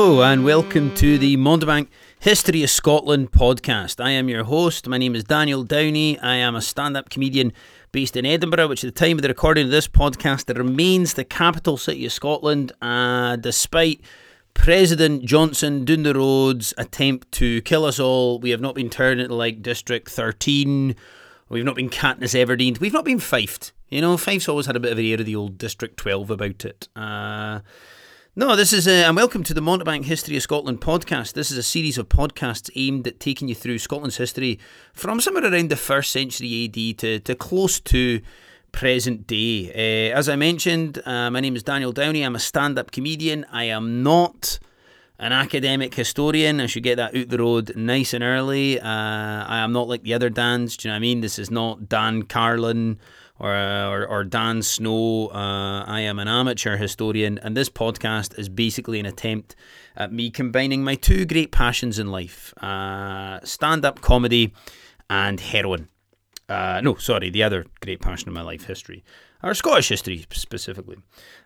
Hello and welcome to the Mountebank History of Scotland podcast. I am your host. My name is Daniel Downey. I am a stand up comedian based in Edinburgh, which at the time of the recording of this podcast, it remains the capital city of Scotland, uh, despite President Johnson doing the road's attempt to kill us all. We have not been turned into like District 13. We've not been Katniss Everdeen. We've not been Fifed. You know, Fife's always had a bit of an air of the old District 12 about it. Uh, no, this is, uh, and welcome to the Mountebank History of Scotland podcast. This is a series of podcasts aimed at taking you through Scotland's history from somewhere around the first century AD to, to close to present day. Uh, as I mentioned, uh, my name is Daniel Downey. I'm a stand up comedian. I am not an academic historian. I should get that out the road nice and early. Uh, I am not like the other Dans. Do you know what I mean? This is not Dan Carlin or, or, or Dan Snow. Uh, I am an amateur historian, and this podcast is basically an attempt at me combining my two great passions in life uh, stand up comedy and heroin. Uh, no, sorry, the other great passion in my life, history. Or Scottish history specifically.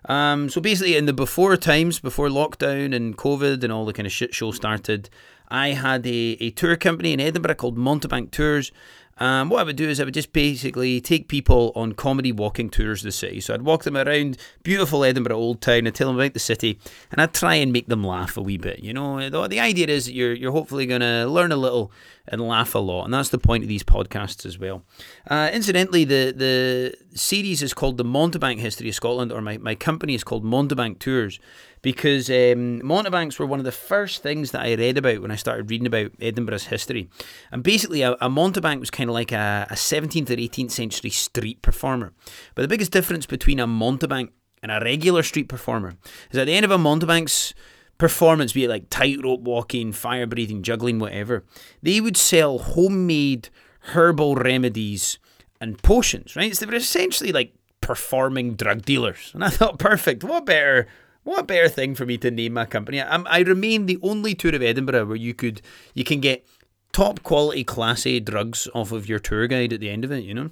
Um, so basically, in the before times, before lockdown and COVID and all the kind of shit show started, I had a, a tour company in Edinburgh called Mountebank Tours, um, what I would do is I would just basically take people on comedy walking tours of the city. So I'd walk them around beautiful Edinburgh Old Town and tell them about the city, and I'd try and make them laugh a wee bit. You know, the, the idea is you're you're hopefully going to learn a little and laugh a lot, and that's the point of these podcasts as well. Uh, incidentally, the the series is called the Mountebank History of Scotland, or my, my company is called Mountebank Tours because um, Mountebanks were one of the first things that I read about when I started reading about Edinburgh's history. And basically, a, a Mountebank was kind of like a, a 17th or 18th century street performer. But the biggest difference between a Mountebank and a regular street performer is at the end of a Mountebank's performance, be it like tightrope walking, fire breathing, juggling, whatever, they would sell homemade herbal remedies and potions, right? So they were essentially like performing drug dealers. And I thought, perfect, what better what a better thing for me to name my company. I'm, I remain the only tour of Edinburgh where you could you can get top quality class A drugs off of your tour guide at the end of it, you know.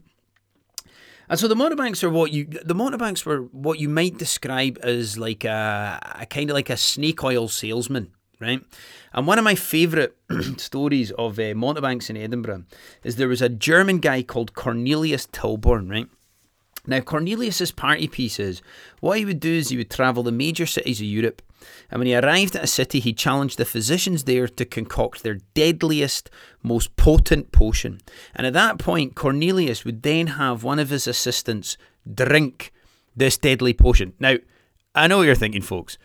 And so the Mountebanks are what you the Mountebanks were what you might describe as like a, a kind of like a snake oil salesman, right? And one of my favourite stories of uh, in Edinburgh is there was a German guy called Cornelius Tilborn, right? Now, Cornelius's party piece is what he would do is he would travel the major cities of Europe, and when he arrived at a city, he challenged the physicians there to concoct their deadliest, most potent potion. And at that point, Cornelius would then have one of his assistants drink this deadly potion. Now, I know what you're thinking, folks.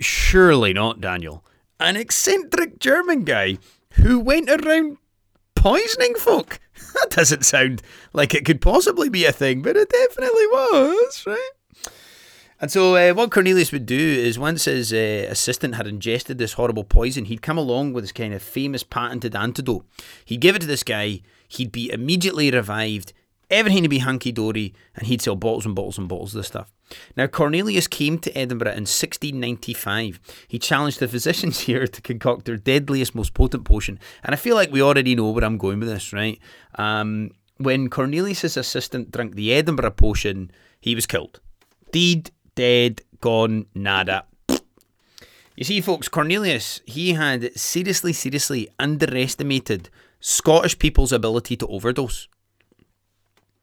Surely not, Daniel. An eccentric German guy who went around poisoning folk. That doesn't sound like it could possibly be a thing, but it definitely was, right? And so, uh, what Cornelius would do is once his uh, assistant had ingested this horrible poison, he'd come along with this kind of famous patented antidote. He'd give it to this guy, he'd be immediately revived, everything would be hunky dory, and he'd sell bottles and bottles and bottles of this stuff. Now, Cornelius came to Edinburgh in 1695. He challenged the physicians here to concoct their deadliest, most potent potion. And I feel like we already know where I'm going with this, right? Um, when Cornelius's assistant drank the Edinburgh potion, he was killed. Deed, dead, gone, nada. You see, folks, Cornelius, he had seriously, seriously underestimated Scottish people's ability to overdose.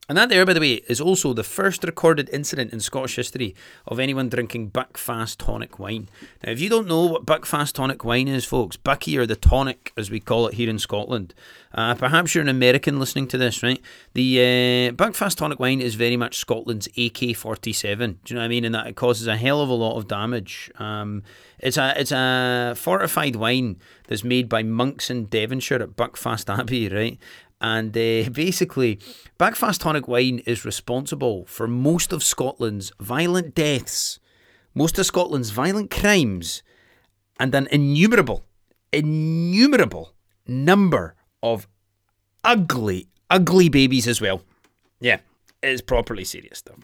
And that there, by the way, is also the first recorded incident in Scottish history of anyone drinking Buckfast tonic wine. Now, if you don't know what Buckfast tonic wine is, folks, Bucky or the tonic, as we call it here in Scotland, uh, perhaps you're an American listening to this, right? The uh, Buckfast tonic wine is very much Scotland's AK 47. Do you know what I mean? And that it causes a hell of a lot of damage. Um, it's a it's a fortified wine that's made by monks in Devonshire at Buckfast Abbey, right? And uh, basically, Buckfast Tonic Wine is responsible for most of Scotland's violent deaths, most of Scotland's violent crimes, and an innumerable, innumerable number of ugly, ugly babies as well. Yeah, it's properly serious stuff.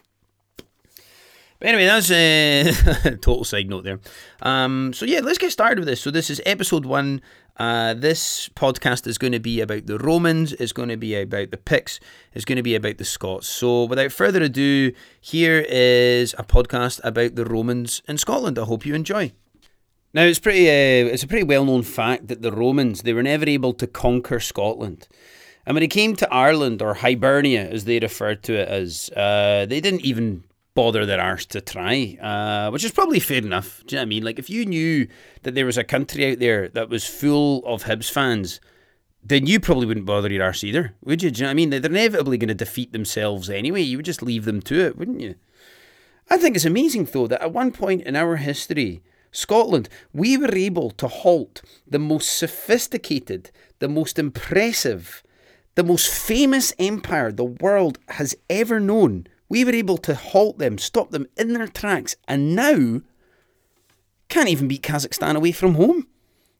But anyway, that's a total side note there. Um, so yeah, let's get started with this. So this is episode one. Uh, this podcast is going to be about the Romans. It's going to be about the Picts. It's going to be about the Scots. So without further ado, here is a podcast about the Romans in Scotland. I hope you enjoy. Now it's pretty. Uh, it's a pretty well-known fact that the Romans they were never able to conquer Scotland, and when it came to Ireland or Hibernia, as they referred to it as, uh, they didn't even bother their arse to try, uh, which is probably fair enough. Do you know what I mean? Like if you knew that there was a country out there that was full of Hibs fans, then you probably wouldn't bother your arse either, would you? Do you know what I mean? They're inevitably going to defeat themselves anyway. You would just leave them to it, wouldn't you? I think it's amazing though that at one point in our history Scotland, we were able to halt the most sophisticated, the most impressive, the most famous empire the world has ever known. We were able to halt them, stop them in their tracks, and now can't even beat Kazakhstan away from home.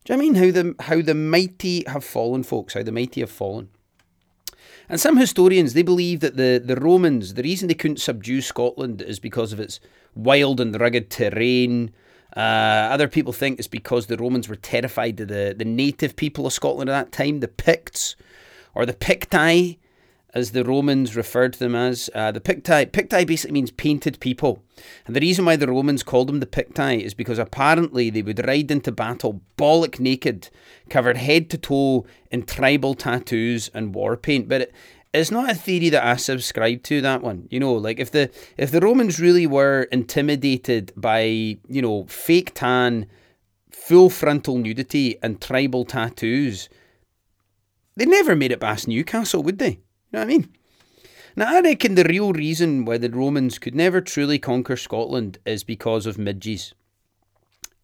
Do you I mean how the how the mighty have fallen, folks? How the mighty have fallen. And some historians they believe that the, the Romans, the reason they couldn't subdue Scotland is because of its wild and rugged terrain, uh, other people think it's because the Romans were terrified of the, the native people of Scotland at that time, the Picts, or the Picti, as the Romans referred to them as. Uh, the Picti, Picti basically means painted people. And the reason why the Romans called them the Picti is because apparently they would ride into battle bollock naked, covered head to toe in tribal tattoos and war paint. But it, it's not a theory that I subscribe to that one. You know, like if the if the Romans really were intimidated by, you know, fake tan, full frontal nudity and tribal tattoos, they never made it past Newcastle, would they? You know what I mean? Now, I reckon the real reason why the Romans could never truly conquer Scotland is because of midges.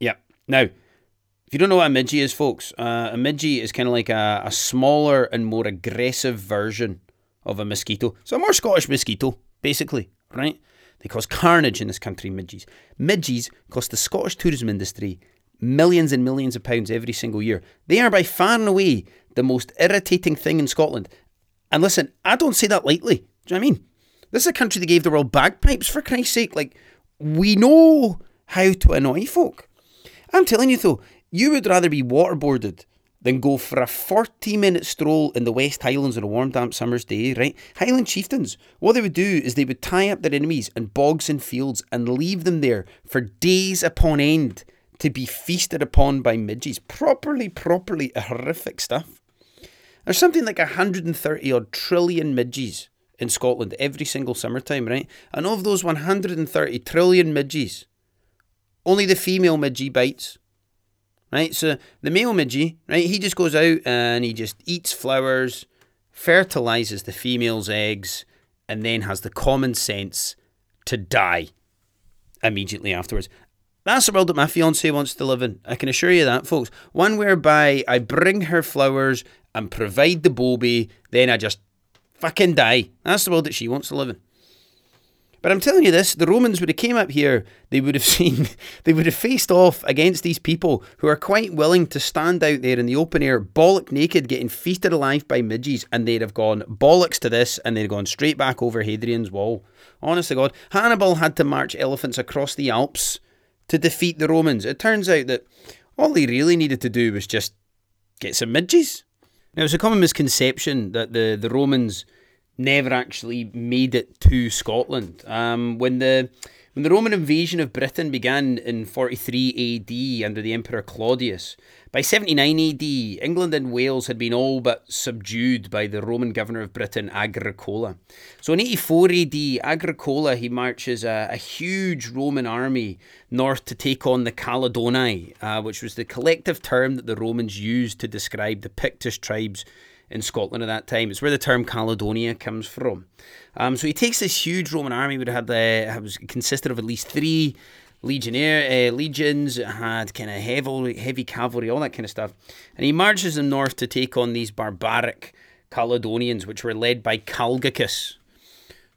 Yeah. Now, if you don't know what a midgie is, folks, uh, a midgie is kind of like a, a smaller and more aggressive version of a mosquito. So a more Scottish mosquito, basically, right? They cause carnage in this country, midges. Midges cost the Scottish tourism industry millions and millions of pounds every single year. They are by far and away the most irritating thing in Scotland. And listen, I don't say that lightly. Do you know what I mean? This is a country that gave the world bagpipes, for Christ's sake. Like, we know how to annoy folk. I'm telling you though, you would rather be waterboarded than go for a 40 minute stroll in the West Highlands on a warm, damp summer's day, right? Highland chieftains, what they would do is they would tie up their enemies in bogs and fields and leave them there for days upon end to be feasted upon by midges. Properly, properly horrific stuff. There's something like 130 odd trillion midges in Scotland every single summertime, right? And of those 130 trillion midges, only the female midgie bites right? So the male midgie, right, he just goes out and he just eats flowers, fertilizes the female's eggs, and then has the common sense to die immediately afterwards. That's the world that my fiance wants to live in. I can assure you that, folks. One whereby I bring her flowers and provide the bobby, then I just fucking die. That's the world that she wants to live in. But I'm telling you this, the Romans would have came up here, they would have seen, they would have faced off against these people who are quite willing to stand out there in the open air, bollock naked, getting feasted alive by midges, and they'd have gone bollocks to this, and they'd have gone straight back over Hadrian's Wall. Honest to God, Hannibal had to march elephants across the Alps to defeat the Romans. It turns out that all he really needed to do was just get some midges. Now, it's a common misconception that the, the Romans never actually made it to Scotland. Um, when the when the Roman invasion of Britain began in 43 AD under the Emperor Claudius, by 79 AD, England and Wales had been all but subdued by the Roman governor of Britain, Agricola. So in 84 AD, Agricola he marches a, a huge Roman army north to take on the Caledoni, uh, which was the collective term that the Romans used to describe the Pictish tribes in Scotland at that time. It's where the term Caledonia comes from. Um, so he takes this huge Roman army, would have had uh, was consisted of at least three legionnaire uh, legions. It had kind of heavy heavy cavalry, all that kind of stuff, and he marches them north to take on these barbaric Caledonians, which were led by Calgacus.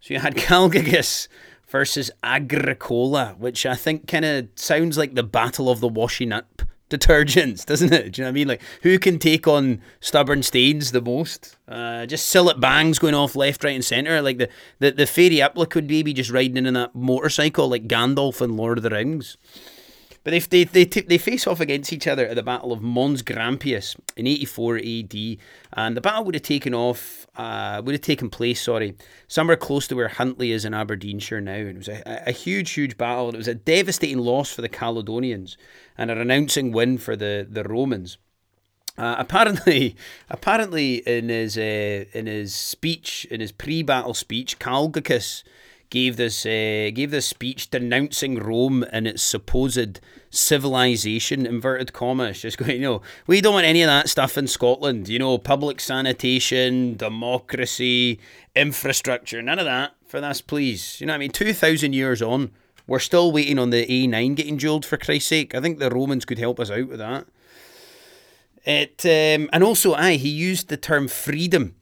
So you had Calgacus versus Agricola, which I think kind of sounds like the Battle of the Washing Up detergents, doesn't it? Do you know what I mean? Like, who can take on stubborn stains the most? Uh, just Cillit Bangs going off left, right, and centre. Like the, the, the fairy Upla could maybe just riding in, in that motorcycle like Gandalf in Lord of the Rings. But they they they, they face off against each other at the Battle of Mons Grampius in 84 AD, and the battle would have taken off uh, would have taken place. Sorry, somewhere close to where Huntly is in Aberdeenshire now. And it was a, a huge, huge battle. It was a devastating loss for the Caledonians and a renouncing win for the the Romans. Uh, apparently, apparently, in his uh, in his speech, in his pre-battle speech, Calgacus gave this uh, gave this speech denouncing Rome and its supposed civilization inverted commas just going you know we don't want any of that stuff in Scotland you know public sanitation democracy infrastructure none of that for us please. You know I mean? 2000 years on we're still waiting on the A9 getting dualled for Christ's sake. I think the Romans could help us out with that. It um, and also I he used the term freedom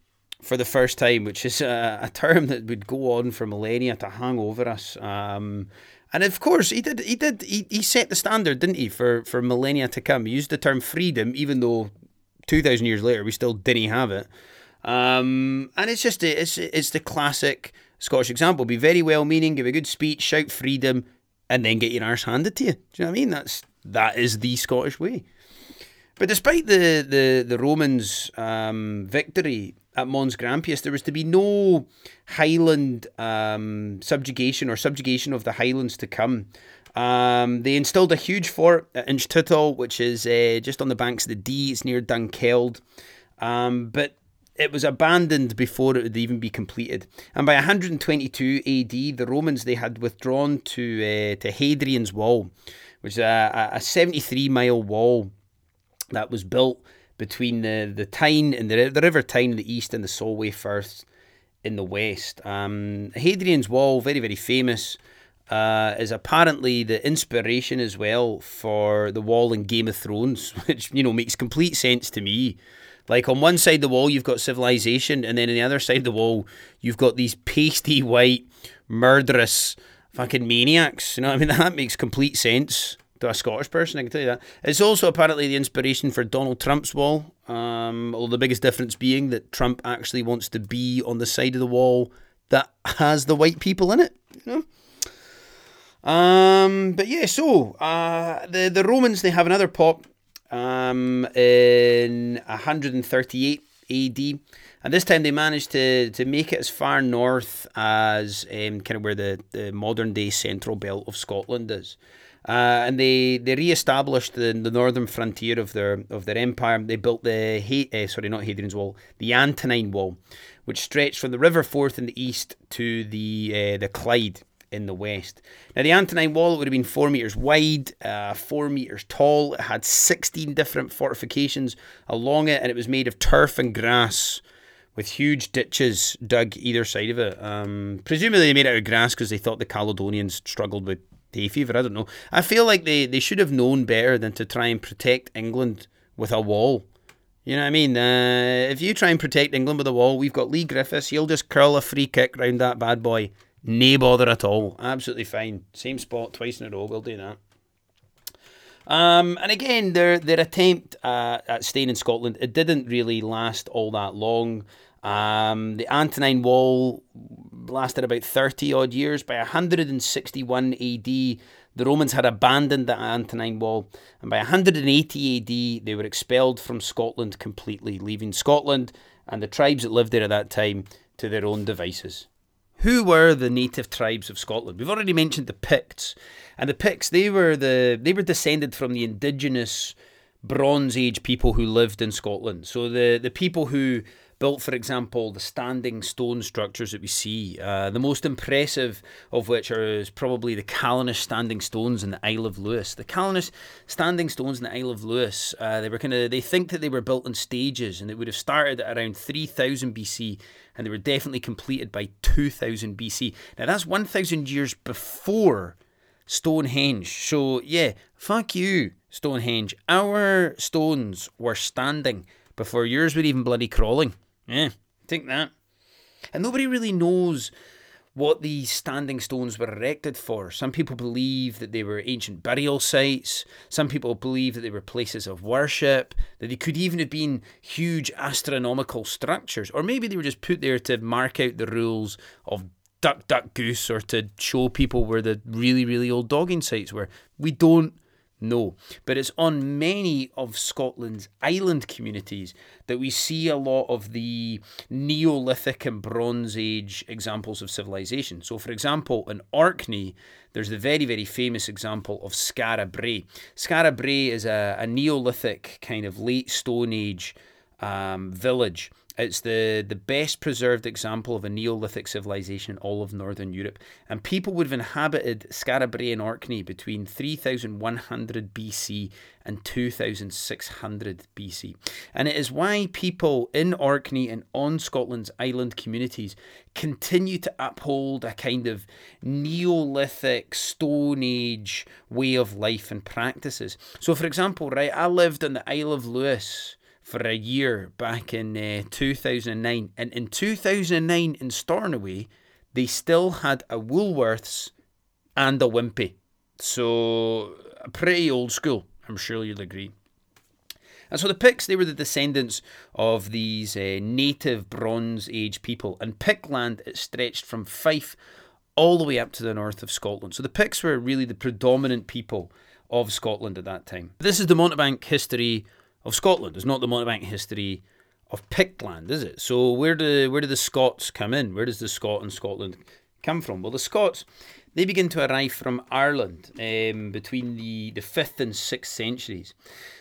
for the first time, which is a, a, term that would go on for millennia to hang over us. Um, and of course, he did. He did. He, he set the standard, didn't he, for for millennia to come? He used the term freedom, even though two thousand years later we still didn't have it. Um, and it's just it's it's the classic Scottish example. Be very well meaning, give a good speech, shout freedom, and then get your arse handed to you. Do you know what I mean? That's that is the Scottish way. But despite the the the Romans' um, victory, at Mons Grampius, there was to be no Highland um, subjugation or subjugation of the Highlands to come. Um, they installed a huge fort at Inchtuthil, which is uh, just on the banks of the Dee. It's near Dunkeld. Um, but it was abandoned before it would even be completed. And by 122 AD, the Romans they had withdrawn to uh, to Hadrian's Wall, which is a, a 73 mile wall that was built between the, the Tyne and the, the River Tyne in the east and the Solway Firth in the west. Um, Hadrian's Wall, very, very famous, uh, is apparently the inspiration as well for the wall in Game of Thrones, which, you know, makes complete sense to me. Like on one side of the wall, you've got civilization, and then on the other side of the wall, you've got these pasty white, murderous fucking maniacs. You know what I mean? That makes complete sense to a Scottish person, I can tell you that. It's also apparently the inspiration for Donald Trump's wall, um, although the biggest difference being that Trump actually wants to be on the side of the wall that has the white people in it. You know? Um, but yeah, so uh, the the Romans they have another pop um, in 138 AD, and this time they managed to to make it as far north as um, kind of where the, the modern day central belt of Scotland is. Uh, and they, they re-established the, the northern frontier of their of their empire. They built the uh, sorry not Hadrian's Wall, the Antonine Wall, which stretched from the River Forth in the east to the uh, the Clyde in the west. Now the Antonine Wall would have been four meters wide, uh, four meters tall. It had sixteen different fortifications along it, and it was made of turf and grass. With huge ditches dug either side of it. Um, presumably, they made it out of grass because they thought the Caledonians struggled with hay fever. I don't know. I feel like they, they should have known better than to try and protect England with a wall. You know what I mean? Uh, if you try and protect England with a wall, we've got Leigh Griffiths. He'll just curl a free kick round that bad boy. No bother at all. Absolutely fine. Same spot twice in a row. We'll do that. Um, and again, their their attempt at staying in Scotland it didn't really last all that long. Um, the Antonine Wall lasted about 30 odd years. By 161 AD, the Romans had abandoned the Antonine Wall, and by 180 AD, they were expelled from Scotland completely, leaving Scotland and the tribes that lived there at that time to their own devices. Who were the native tribes of Scotland? We've already mentioned the Picts, and the Picts they were the they were descended from the indigenous Bronze Age people who lived in Scotland. So the the people who built, for example, the standing stone structures that we see. Uh, the most impressive of which are probably the Callanish standing stones in the Isle of Lewis. The Callanish standing stones in the Isle of Lewis, uh, they were kind of they think that they were built in stages, and they would have started at around 3000 BC, and they were definitely completed by 2000 BC. Now that's 1000 years before Stonehenge. So yeah, fuck you, Stonehenge. Our stones were standing before yours were even bloody crawling. Yeah, think that. And nobody really knows what these standing stones were erected for. Some people believe that they were ancient burial sites. Some people believe that they were places of worship, that they could even have been huge astronomical structures. Or maybe they were just put there to mark out the rules of duck, duck, goose, or to show people where the really, really old dogging sites were. We don't No. But it's on many of Scotland's island communities that we see a lot of the Neolithic and Bronze Age examples of civilization. So, for example, in Orkney, there's the very, very famous example of Skara Brae. Skara Brae is a, a Neolithic kind of late Stone Age um, village it's the, the best preserved example of a Neolithic civilization in all of Northern Europe. And people would have inhabited Skara Brae and Orkney between 3100 BC and 2600 BC. And it is why people in Orkney and on Scotland's island communities continue to uphold a kind of Neolithic, Stone Age way of life and practices. So, for example, right, I lived on the Isle of Lewis for a year back in uh, 2009. And in 2009 in Stornoway, they still had a Woolworths and a Wimpy. So, pretty old school, I'm sure you'll agree. And so the Picts, they were the descendants of these uh, native Bronze Age people. And Pict land, it stretched from Fife all the way up to the north of Scotland. So the Picts were really the predominant people of Scotland at that time. This is the Mountebank history of Scotland. It's not the Mountebank history of Pictland, is it? So where do where do the Scots come in? Where does the Scot in Scotland come from? Well, the Scots they begin to arrive from Ireland um, between the, the 5th and 6th centuries.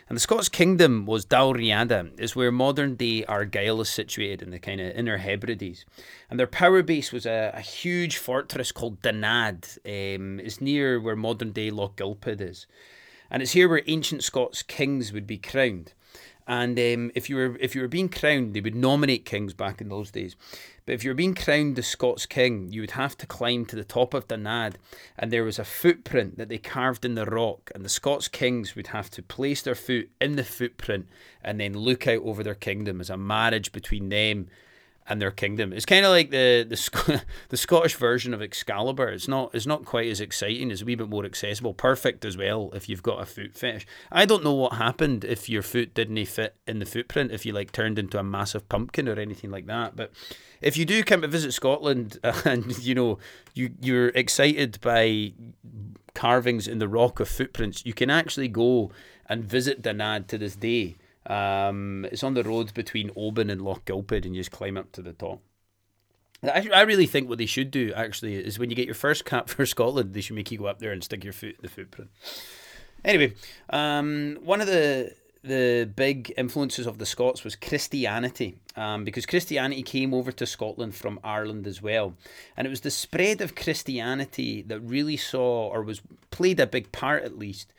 And the Scots kingdom was Dalriada, is where modern day Argyll is situated in the kind of Inner Hebrides. And their power base was a, a huge fortress called Dunadd. Um, it's near where modern day Lochgilphead is and it's here where ancient Scots kings would be crowned. And um, if you were if you were being crowned, they would nominate kings back in those days. But if you were being crowned the Scots king, you would have to climb to the top of Dunadd, and there was a footprint that they carved in the rock, and the Scots kings would have to place their foot in the footprint and then look out over their kingdom as a marriage between them and their kingdom. It's kind of like the the the Scottish version of Excalibur. It's not it's not quite as exciting. It's a wee bit more accessible. Perfect as well if you've got a foot fetish. I don't know what happened if your foot didn't fit in the footprint. If you like turned into a massive pumpkin or anything like that. But if you do come to visit Scotland and you know you you're excited by carvings in the rock of footprints, you can actually go and visit Dunadd to this day um, it's on the road between Oban and Lochgilphead, and you just climb up to the top. I, I really think what they should do actually is when you get your first cap for Scotland, they should make you go up there and stick your foot in the footprint. Anyway, um, one of the the big influences of the Scots was Christianity, um, because Christianity came over to Scotland from Ireland as well, and it was the spread of Christianity that really saw or was played a big part at least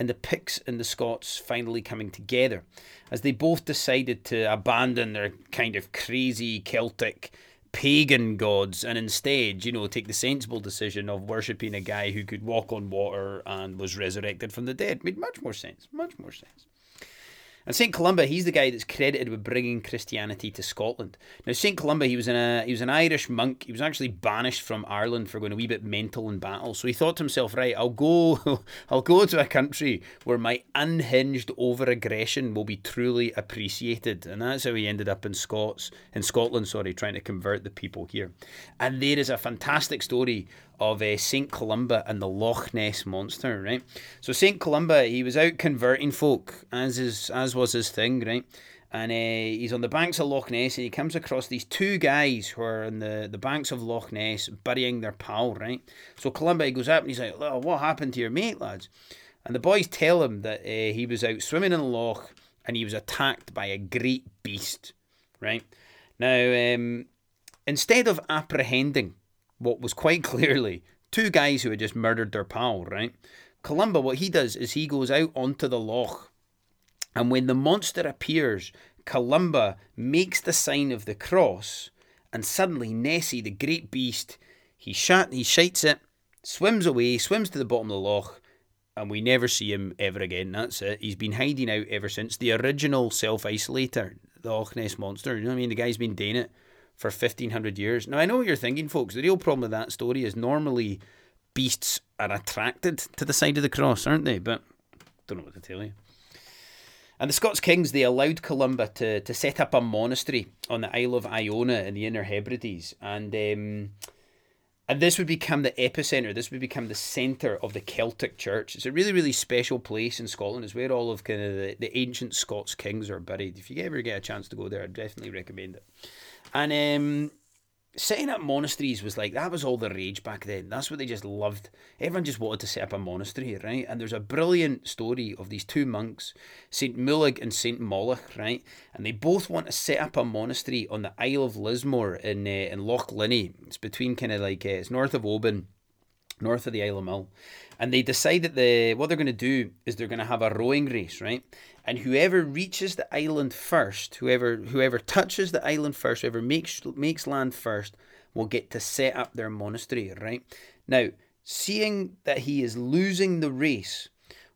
and the Picts and the Scots finally coming together as they both decided to abandon their kind of crazy Celtic pagan gods and instead, you know, take the sensible decision of worshipping a guy who could walk on water and was resurrected from the dead. Made much more sense. Much more sense. And St. Columba, he's the guy that's credited with bringing Christianity to Scotland. Now, St. Columba, he was, in a, he was an Irish monk. He was actually banished from Ireland for going a wee bit mental in battle. So he thought to himself, right, I'll go, I'll go to a country where my unhinged over-aggression will be truly appreciated. And that's how he ended up in Scots, in Scotland, sorry, trying to convert the people here. And there is a fantastic story of uh, St. Columba and the Loch Ness monster, right? So St. Columba, he was out converting folk, as is as his thing, right? And uh, he's on the banks of Loch Ness, and he comes across these two guys who are on the, the banks of Loch Ness burying their pal, right? So Columba goes up and he's like, oh, "What happened to your mate, lads?" And the boys tell him that uh, he was out swimming in the loch and he was attacked by a great beast, right? Now, um, instead of apprehending what was quite clearly two guys who had just murdered their pal, right? Columba, what he does is he goes out onto the loch, and when the monster appears, Columba makes the sign of the cross, and suddenly Nessie, the great beast, he shat, he shites it, swims away, swims to the bottom of the loch, and we never see him ever again. That's it. He's been hiding out ever since the original self isolator, the Loch Ness monster. You know what I mean? The guy's been doing it for 1500 years. Now, I know what you're thinking, folks. The real problem with that story is normally beasts are attracted to the side of the cross, aren't they? But don't know what to tell you. And the Scots kings, they allowed Columba to, to set up a monastery on the Isle of Iona in the Inner Hebrides. And um, and this would become the epicenter. This would become the center of the Celtic Church. It's a really, really special place in Scotland. It's where all of kind of the, the ancient Scots kings are buried. If you ever get a chance to go there, I'd definitely recommend it. And um, setting up monasteries was like that was all the rage back then. That's what they just loved. Everyone just wanted to set up a monastery, right? And there's a brilliant story of these two monks, Saint Mullaig and Saint Moluag, right? And they both want to set up a monastery on the Isle of Lismore in uh, in Loch Linnhe. It's between kind of like uh, it's north of Oban north of the Isle of Mull, and they decide that the what they're going to do is they're going to have a rowing race, right? And whoever reaches the island first, whoever whoever touches the island first, whoever makes makes land first, will get to set up their monastery, right? Now, seeing that he is losing the race,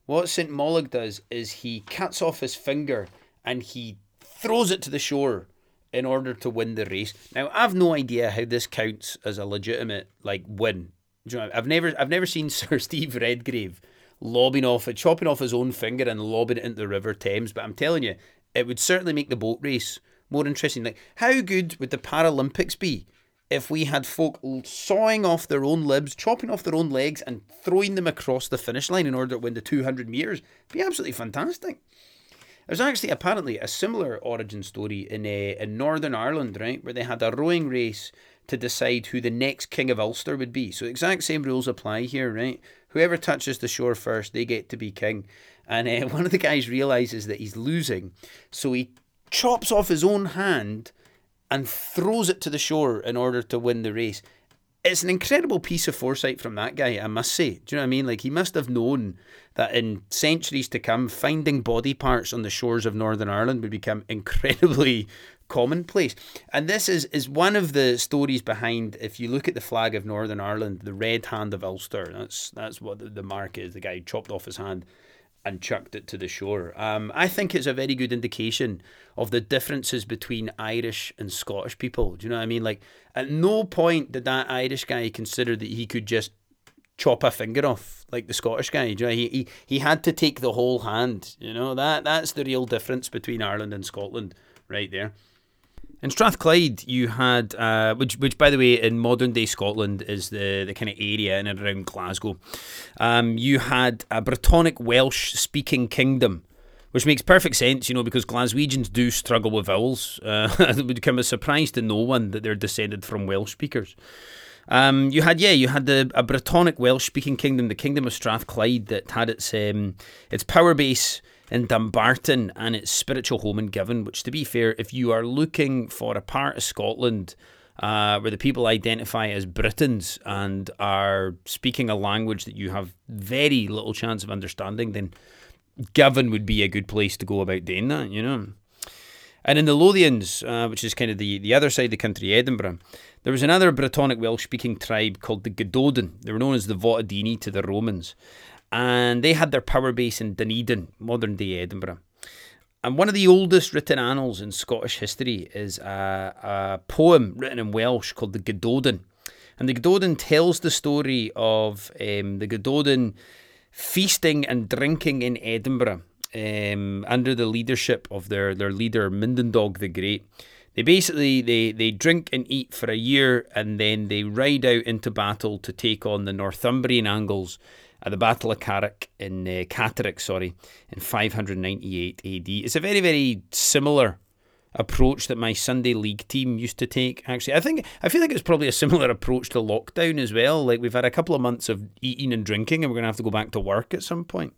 what St. Moluag does is he cuts off his finger and he throws it to the shore in order to win the race. Now, I've no idea how this counts as a legitimate like win you know, I've never I've never seen Sir Steve Redgrave lobbing off it, chopping off his own finger and lobbing it into the River Thames. But I'm telling you, it would certainly make the boat race more interesting. Like, how good would the Paralympics be if we had folk sawing off their own limbs, chopping off their own legs, and throwing them across the finish line in order to win the 200 metres? It'd be absolutely fantastic. There's actually apparently a similar origin story in uh, in Northern Ireland, right, where they had a rowing race to decide who the next king of Ulster would be. So exact same rules apply here, right? Whoever touches the shore first, they get to be king. And uh, one of the guys realizes that he's losing, so he chops off his own hand and throws it to the shore in order to win the race. It's an incredible piece of foresight from that guy, I must say. Do you know what I mean? Like, he must have known that in centuries to come, finding body parts on the shores of Northern Ireland would become incredibly commonplace. And this is, is one of the stories behind, if you look at the flag of Northern Ireland, the red hand of Ulster. That's that's what the, the mark is. The guy chopped off his hand and chucked it to the shore. Um, I think it's a very good indication of the differences between Irish and Scottish people. Do you know what I mean? Like, at no point did that Irish guy consider that he could just chop a finger off like the Scottish guy. You know, he, he he had to take the whole hand. You know that that's the real difference between Ireland and Scotland, right there. In Strathclyde, you had, uh, which, which by the way, in modern day Scotland is the, the kind of area in and around Glasgow. Um, you had a Brittonic Welsh speaking kingdom, which makes perfect sense, you know, because Glaswegians do struggle with vowels. Uh, it would come as a surprise to no one that they're descended from Welsh speakers. Um, you had, yeah, you had the a Brittonic Welsh speaking kingdom, the Kingdom of Strathclyde, that had its um, its power base in Dumbarton and its spiritual home in Govan, which, to be fair, if you are looking for a part of Scotland uh, where the people identify as Britons and are speaking a language that you have very little chance of understanding, then Govan would be a good place to go about doing that, you know. And in the Lothians, uh, which is kind of the, the other side of the country, Edinburgh, there was another Brittonic Welsh speaking tribe called the Gododdin. They were known as the Votadini to the Romans and they had their power base in Dunedin, modern day Edinburgh. And one of the oldest written annals in Scottish history is a, a poem written in Welsh called the Gododdin. And the Gododdin tells the story of um, the Gododdin feasting and drinking in Edinburgh um, under the leadership of their, their leader, Mindendog the Great. They basically they, they drink and eat for a year and then they ride out into battle to take on the Northumbrian Angles at the Battle of Carrick in uh, Catterick, sorry, in 598 AD. It's a very, very similar approach that my Sunday league team used to take. Actually, I think I feel like it's probably a similar approach to lockdown as well. Like we've had a couple of months of eating and drinking, and we're going to have to go back to work at some point.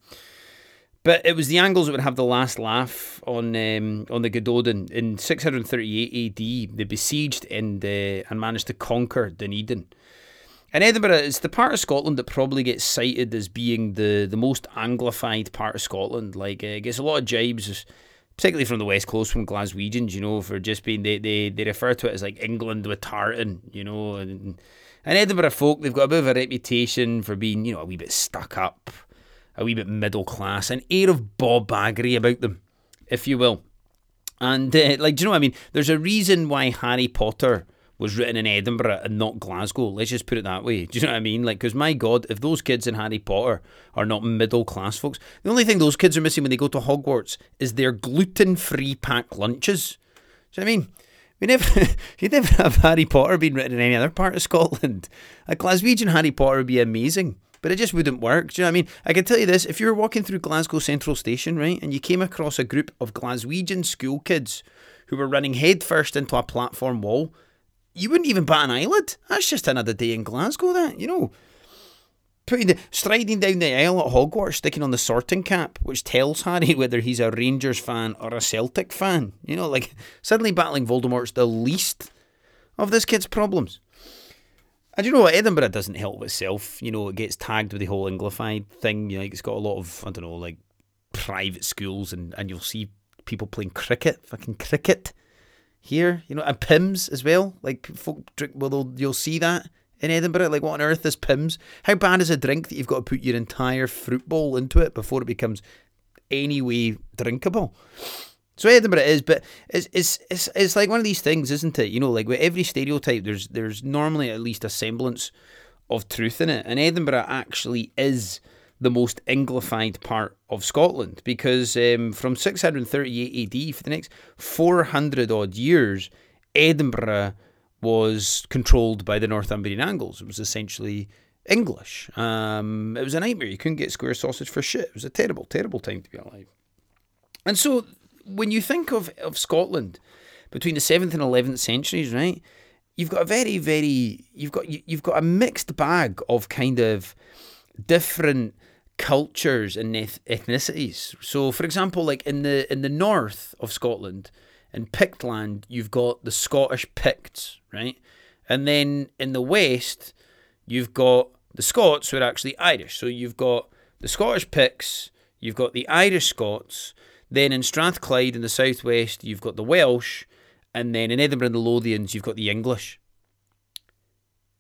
But it was the Angles that would have the last laugh on um, on the Gododdin in 638 AD. They besieged and uh, and managed to conquer Dunedin. And Edinburgh is the part of Scotland that probably gets cited as being the, the most anglified part of Scotland. Like, uh, it gets a lot of jibes, particularly from the West Coast, from Glaswegians, you know, for just being, they, they, they refer to it as like England with tartan, you know. And, and Edinburgh folk, they've got a bit of a reputation for being, you know, a wee bit stuck up, a wee bit middle class, an air of bawbaggery about them, if you will. And, uh, like, do you know what I mean? There's a reason why Harry Potter was written in Edinburgh and not Glasgow. Let's just put it that way. Do you know what I mean? Like, because my God, if those kids in Harry Potter are not middle class folks, the only thing those kids are missing when they go to Hogwarts is their gluten free packed lunches. Do you know what I mean? We never, you'd never have Harry Potter being written in any other part of Scotland. A Glaswegian Harry Potter would be amazing, but it just wouldn't work. Do you know what I mean? I can tell you this: if you were walking through Glasgow Central Station, right, and you came across a group of Glaswegian school kids who were running headfirst into a platform wall, you wouldn't even bat an eyelid. That's just another day in Glasgow. That you know putting the striding down the aisle at Hogwarts, sticking on the sorting cap, which tells Harry whether he's a Rangers fan or a Celtic fan. You know, like suddenly battling Voldemort's the least of this kid's problems. And you know what? Edinburgh doesn't help itself. You know, it gets tagged with the whole Anglified thing. You know, like it's got a lot of I don't know, like private schools, and and you'll see people playing cricket, fucking cricket here. You know, and Pimm's as well. Like folk drink. Well, you'll see that in Edinburgh. Like, what on earth is Pimm's? How bad is a drink that you've got to put your entire fruit bowl into it before it becomes any way drinkable? So Edinburgh is, but it's, it's it's it's like one of these things, isn't it? You know, like with every stereotype, there's there's normally at least a semblance of truth in it, and Edinburgh actually is the most Anglified part of Scotland because um, from 638 AD for the next 400 odd years, Edinburgh was controlled by the Northumbrian Angles. It was essentially English. Um, it was a nightmare. You couldn't get square sausage for shit. It was a terrible, terrible time to be alive. And so when you think of, of Scotland between the 7th and 11th centuries, right, you've got a very, very, you've got, you've got a mixed bag of kind of different cultures and ethnicities. So, for example, like in the in the north of Scotland, in Pictland, you've got the Scottish Picts, right? And then in the west, you've got the Scots who are actually Irish. So you've got the Scottish Picts, you've got the Irish Scots, then in Strathclyde in the southwest, you've got the Welsh, and then in Edinburgh and the Lothians, you've got the English.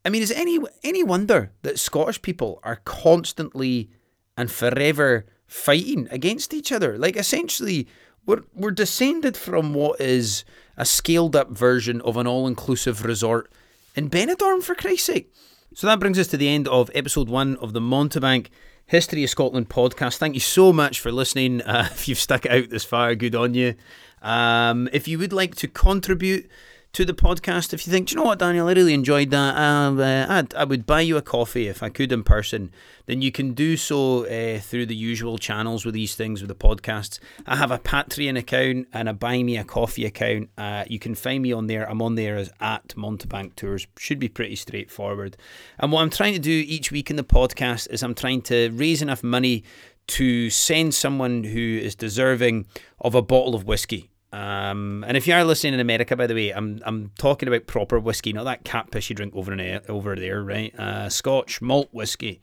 I mean, is it any any wonder that Scottish people are constantly and forever fighting against each other? Like essentially, we're we're descended from what is a scaled up version of an all inclusive resort in Benidorm, for Christ's sake. So that brings us to the end of episode one of the Mountebank History of Scotland podcast. Thank you so much for listening. Uh, if you've stuck it out this far, good on you. Um, if you would like to contribute to the podcast. If you think, you know what, Daniel, I really enjoyed that, uh, uh i would buy you a coffee if I could in person, then you can do so uh, through the usual channels with these things, with the podcasts. I have a Patreon account and a Buy Me a Coffee account. Uh, you can find me on there. I'm on there as at Mountebank Tours. Should be pretty straightforward. And what I'm trying to do each week in the podcast is I'm trying to raise enough money to send someone who is deserving of a bottle of whiskey. Um, and if you are listening in America, by the way, I'm I'm talking about proper whiskey, not that cat piss you drink over in, over there, right? Uh, Scotch malt whiskey.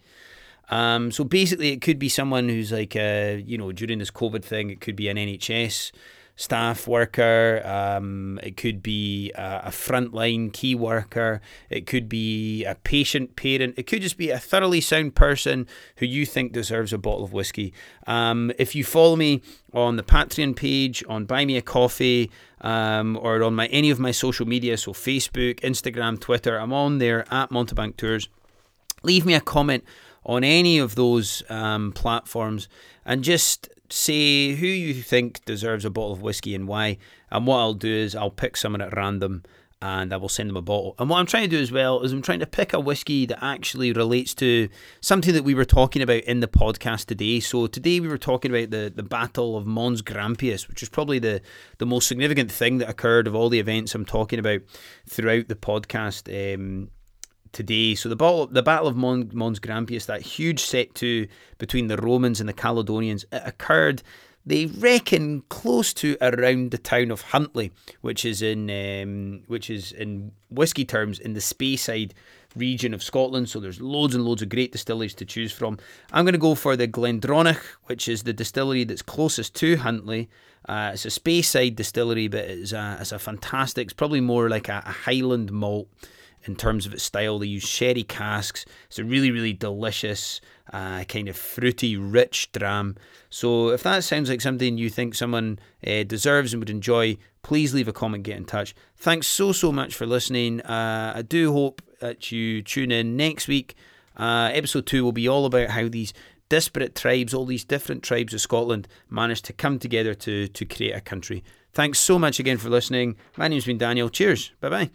Um, so basically, it could be someone who's like, uh, you know, during this COVID thing, it could be an NHS staff worker, um, it could be a, a frontline key worker, it could be a patient parent, it could just be a thoroughly sound person who you think deserves a bottle of whiskey. Um, if you follow me on the Patreon page, on Buy Me a Coffee, um, or on my any of my social media, so Facebook, Instagram, Twitter, I'm on there at Mountebank Tours. Leave me a comment on any of those um, platforms and just say who you think deserves a bottle of whiskey and why. And what I'll do is I'll pick someone at random and I will send them a bottle. And what I'm trying to do as well is I'm trying to pick a whiskey that actually relates to something that we were talking about in the podcast today. So today we were talking about the, the Battle of Mons Grampius, which is probably the, the most significant thing that occurred of all the events I'm talking about throughout the podcast. Um, today. So the battle, the Battle of Mons, Mons Grampius, that huge set to between the Romans and the Caledonians, it occurred. They reckon close to around the town of Huntly, which is in um, which is in whiskey terms in the Speyside region of Scotland. So there's loads and loads of great distilleries to choose from. I'm going to go for the Glendronach, which is the distillery that's closest to Huntly. Uh, it's a Speyside distillery, but it's a, it's a fantastic. It's probably more like a, a Highland malt in terms of its style. They use sherry casks. It's a really, really delicious, uh, kind of fruity, rich dram. So if that sounds like something you think someone uh, deserves and would enjoy, please leave a comment, get in touch. Thanks so, so much for listening. Uh, I do hope that you tune in next week. Uh, episode 2 will be all about how these disparate tribes, all these different tribes of Scotland, managed to come together to, to create a country. Thanks so much again for listening. My name's been Daniel. Cheers. Bye bye.